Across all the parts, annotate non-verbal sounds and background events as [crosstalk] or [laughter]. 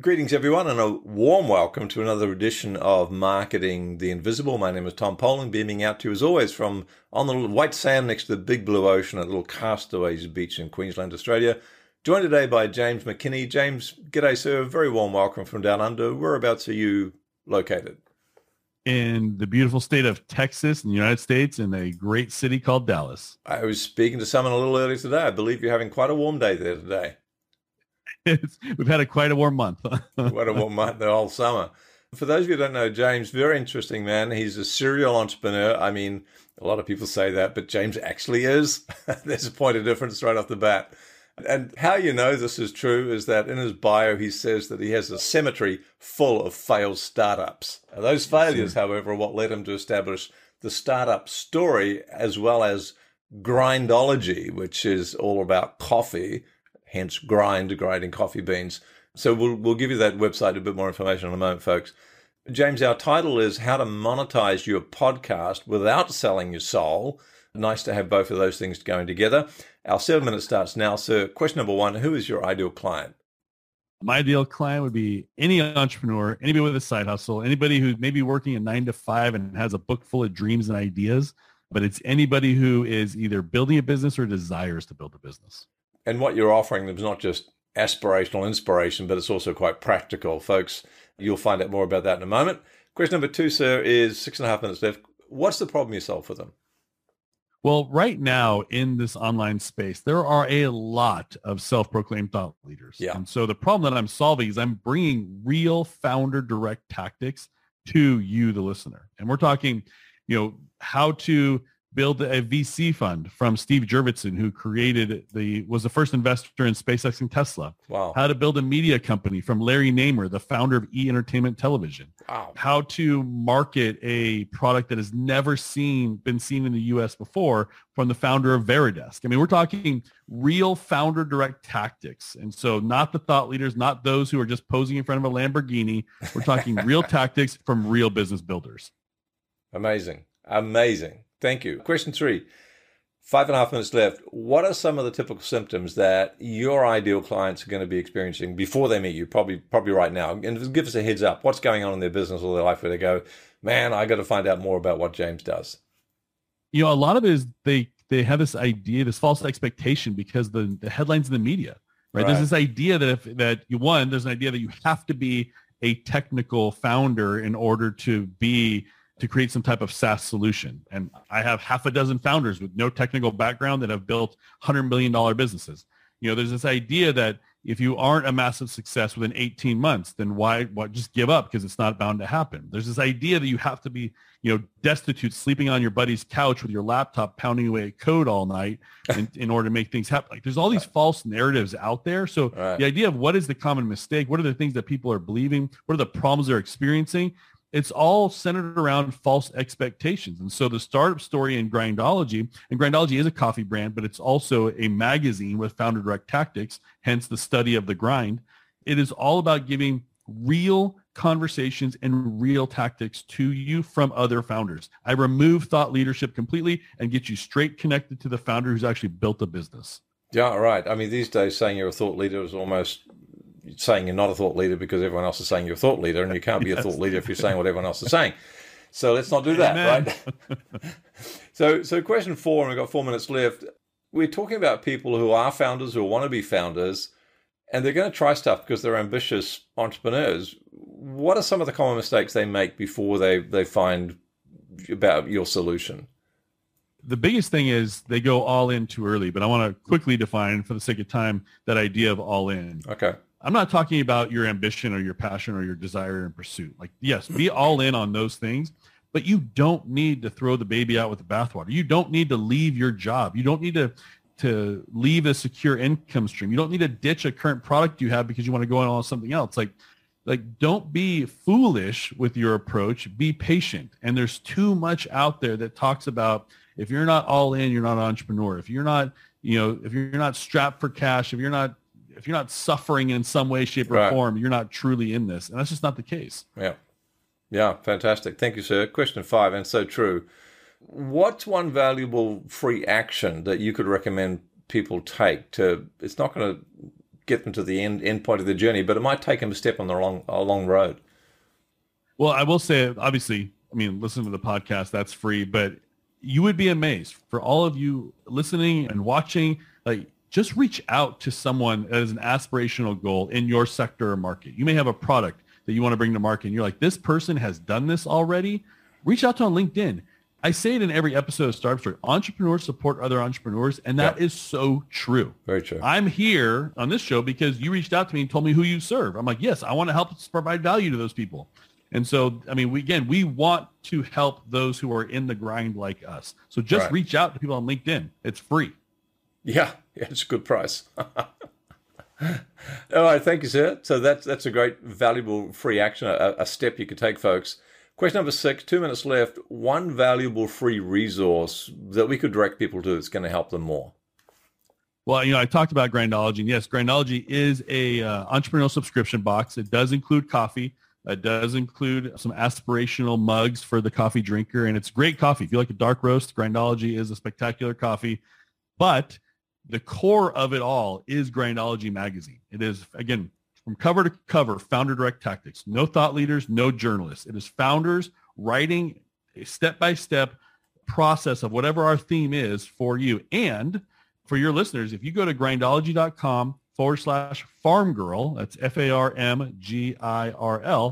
Greetings, everyone, and a warm welcome to another edition of Marketing the Invisible. My name is Tom Poland, beaming out to you as always from on the white sand next to the big blue ocean at little Castaways Beach in Queensland, Australia. Joined today by James McKinney. James, g'day, sir. Very warm welcome from down under. Whereabouts are you located? In the beautiful state of Texas in the United States in a great city called Dallas. I was speaking to someone a little earlier today. I believe you're having quite a warm day there today. We've had a quite a warm month. [laughs] quite a warm month the whole summer. For those of you who don't know James, very interesting man. He's a serial entrepreneur. I mean, a lot of people say that, but James actually is. [laughs] There's a point of difference right off the bat. And how you know this is true is that in his bio, he says that he has a cemetery full of failed startups. Those failures, however, are what led him to establish the startup story as well as grindology, which is all about coffee hence grind, grinding coffee beans. So we'll we'll give you that website a bit more information in a moment, folks. James, our title is How to Monetize Your Podcast Without Selling Your Soul. Nice to have both of those things going together. Our seven minutes starts now. So, question number one Who is your ideal client? My ideal client would be any entrepreneur, anybody with a side hustle, anybody who may be working a nine to five and has a book full of dreams and ideas, but it's anybody who is either building a business or desires to build a business and what you're offering them is not just aspirational inspiration, but it's also quite practical, folks. You'll find out more about that in a moment. Question number two, sir, is six and a half minutes left. What's the problem you solve for them? Well, right now in this online space, there are a lot of self-proclaimed thought leaders. Yeah. And so the problem that I'm solving is I'm bringing real founder direct tactics to you, the listener. And we're talking, you know, how to build a VC fund from Steve Jurvetson, who created the was the first investor in SpaceX and Tesla. Wow. How to build a media company from Larry Namer, the founder of E Entertainment Television. Wow. How to market a product that has never seen been seen in the US before from the founder of VariDesk. I mean, we're talking real founder direct tactics. And so not the thought leaders, not those who are just posing in front of a Lamborghini. We're talking real [laughs] tactics from real business builders. Amazing. Amazing. Thank you. Question three. Five and a half minutes left. What are some of the typical symptoms that your ideal clients are going to be experiencing before they meet you? Probably, probably right now. And give us a heads up. What's going on in their business or their life where they go, man, I got to find out more about what James does. You know, a lot of it is they they have this idea, this false expectation because the the headlines in the media, right? right? There's this idea that if that you one, there's an idea that you have to be a technical founder in order to be to create some type of SaaS solution. And I have half a dozen founders with no technical background that have built $100 million businesses. You know, there's this idea that if you aren't a massive success within 18 months, then why, why just give up because it's not bound to happen. There's this idea that you have to be, you know, destitute, sleeping on your buddy's couch with your laptop, pounding away at code all night [laughs] in, in order to make things happen. Like there's all these false narratives out there. So right. the idea of what is the common mistake? What are the things that people are believing? What are the problems they're experiencing? It's all centered around false expectations. And so the startup story in Grindology, and Grindology is a coffee brand, but it's also a magazine with founder direct tactics, hence the study of the grind. It is all about giving real conversations and real tactics to you from other founders. I remove thought leadership completely and get you straight connected to the founder who's actually built a business. Yeah, right. I mean, these days saying you're a thought leader is almost saying you're not a thought leader because everyone else is saying you're a thought leader, and you can't be yes. a thought [laughs] leader if you're saying what everyone else is saying. So let's not do that, Amen. right? [laughs] so, so question four, and we've got four minutes left. We're talking about people who are founders or want to be founders, and they're going to try stuff because they're ambitious entrepreneurs. What are some of the common mistakes they make before they they find about your solution? the biggest thing is they go all in too early, but I want to quickly define for the sake of time that idea of all in. Okay. I'm not talking about your ambition or your passion or your desire and pursuit. Like, yes, be all in on those things, but you don't need to throw the baby out with the bathwater. You don't need to leave your job. You don't need to to leave a secure income stream. You don't need to ditch a current product you have because you want to go on something else. Like, like don't be foolish with your approach. Be patient. And there's too much out there that talks about if you're not all in, you're not an entrepreneur. If you're not, you know, if you're not strapped for cash, if you're not if you're not suffering in some way, shape, or right. form, you're not truly in this. And that's just not the case. Yeah. Yeah, fantastic. Thank you, sir. Question five, and so true. What's one valuable free action that you could recommend people take to, it's not going to get them to the end end point of the journey, but it might take them a step on the long a long road. Well, I will say, obviously, I mean, listen to the podcast, that's free, but you would be amazed for all of you listening and watching, like just reach out to someone as an aspirational goal in your sector or market. You may have a product that you want to bring to market and you're like, this person has done this already. Reach out to on LinkedIn. I say it in every episode of Startup Story. Entrepreneurs support other entrepreneurs, and that is so true. Very true. I'm here on this show because you reached out to me and told me who you serve. I'm like, yes, I want to help provide value to those people. And so, I mean, we, again, we want to help those who are in the grind like us. So just right. reach out to people on LinkedIn. It's free. Yeah, yeah it's a good price. [laughs] All right, thank you, sir. So that's that's a great, valuable free action, a, a step you could take, folks. Question number six, two minutes left. One valuable free resource that we could direct people to that's going to help them more. Well, you know, I talked about Grindology, and yes, Grindology is a uh, entrepreneurial subscription box. It does include coffee. It does include some aspirational mugs for the coffee drinker, and it's great coffee. If you like a dark roast, Grindology is a spectacular coffee. But the core of it all is Grindology magazine. It is, again, from cover to cover, founder direct tactics. No thought leaders, no journalists. It is founders writing a step-by-step process of whatever our theme is for you. And for your listeners, if you go to grindology.com forward slash farm girl, that's F-A-R-M-G-I-R-L,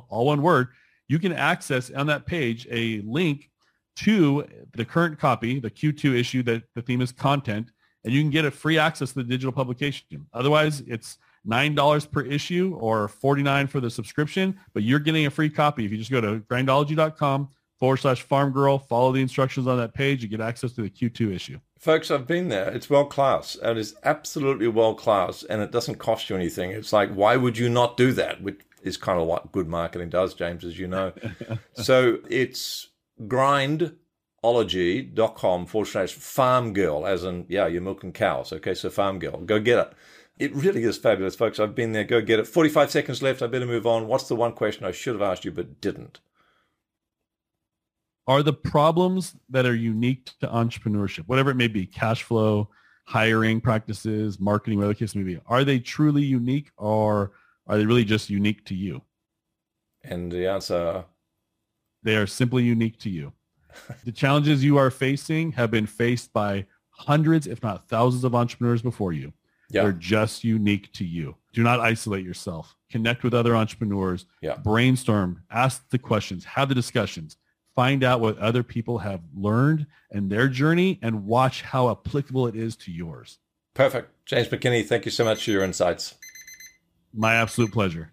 all one word, you can access on that page a link to the current copy, the Q2 issue that the theme is content, and you can get a free access to the digital publication. Otherwise, it's $9 per issue or 49 for the subscription, but you're getting a free copy if you just go to grindology.com forward slash farm girl, follow the instructions on that page, you get access to the Q2 issue. Folks, I've been there. It's world class. And It is absolutely world class and it doesn't cost you anything. It's like, why would you not do that? Which is kind of what good marketing does, James, as you know. [laughs] so it's grindology.com forward slash farm girl, as in, yeah, you're milking cows. Okay, so farm girl. Go get it. It really is fabulous, folks. I've been there. Go get it. 45 seconds left. I better move on. What's the one question I should have asked you but didn't? are the problems that are unique to entrepreneurship, whatever it may be, cash flow, hiring practices, marketing, whatever the case may be, are they truly unique or are they really just unique to you? And the answer? They are simply unique to you. [laughs] the challenges you are facing have been faced by hundreds, if not thousands of entrepreneurs before you. Yeah. They're just unique to you. Do not isolate yourself. Connect with other entrepreneurs. Yeah. Brainstorm. Ask the questions. Have the discussions find out what other people have learned in their journey and watch how applicable it is to yours. Perfect. James McKinney, thank you so much for your insights. My absolute pleasure.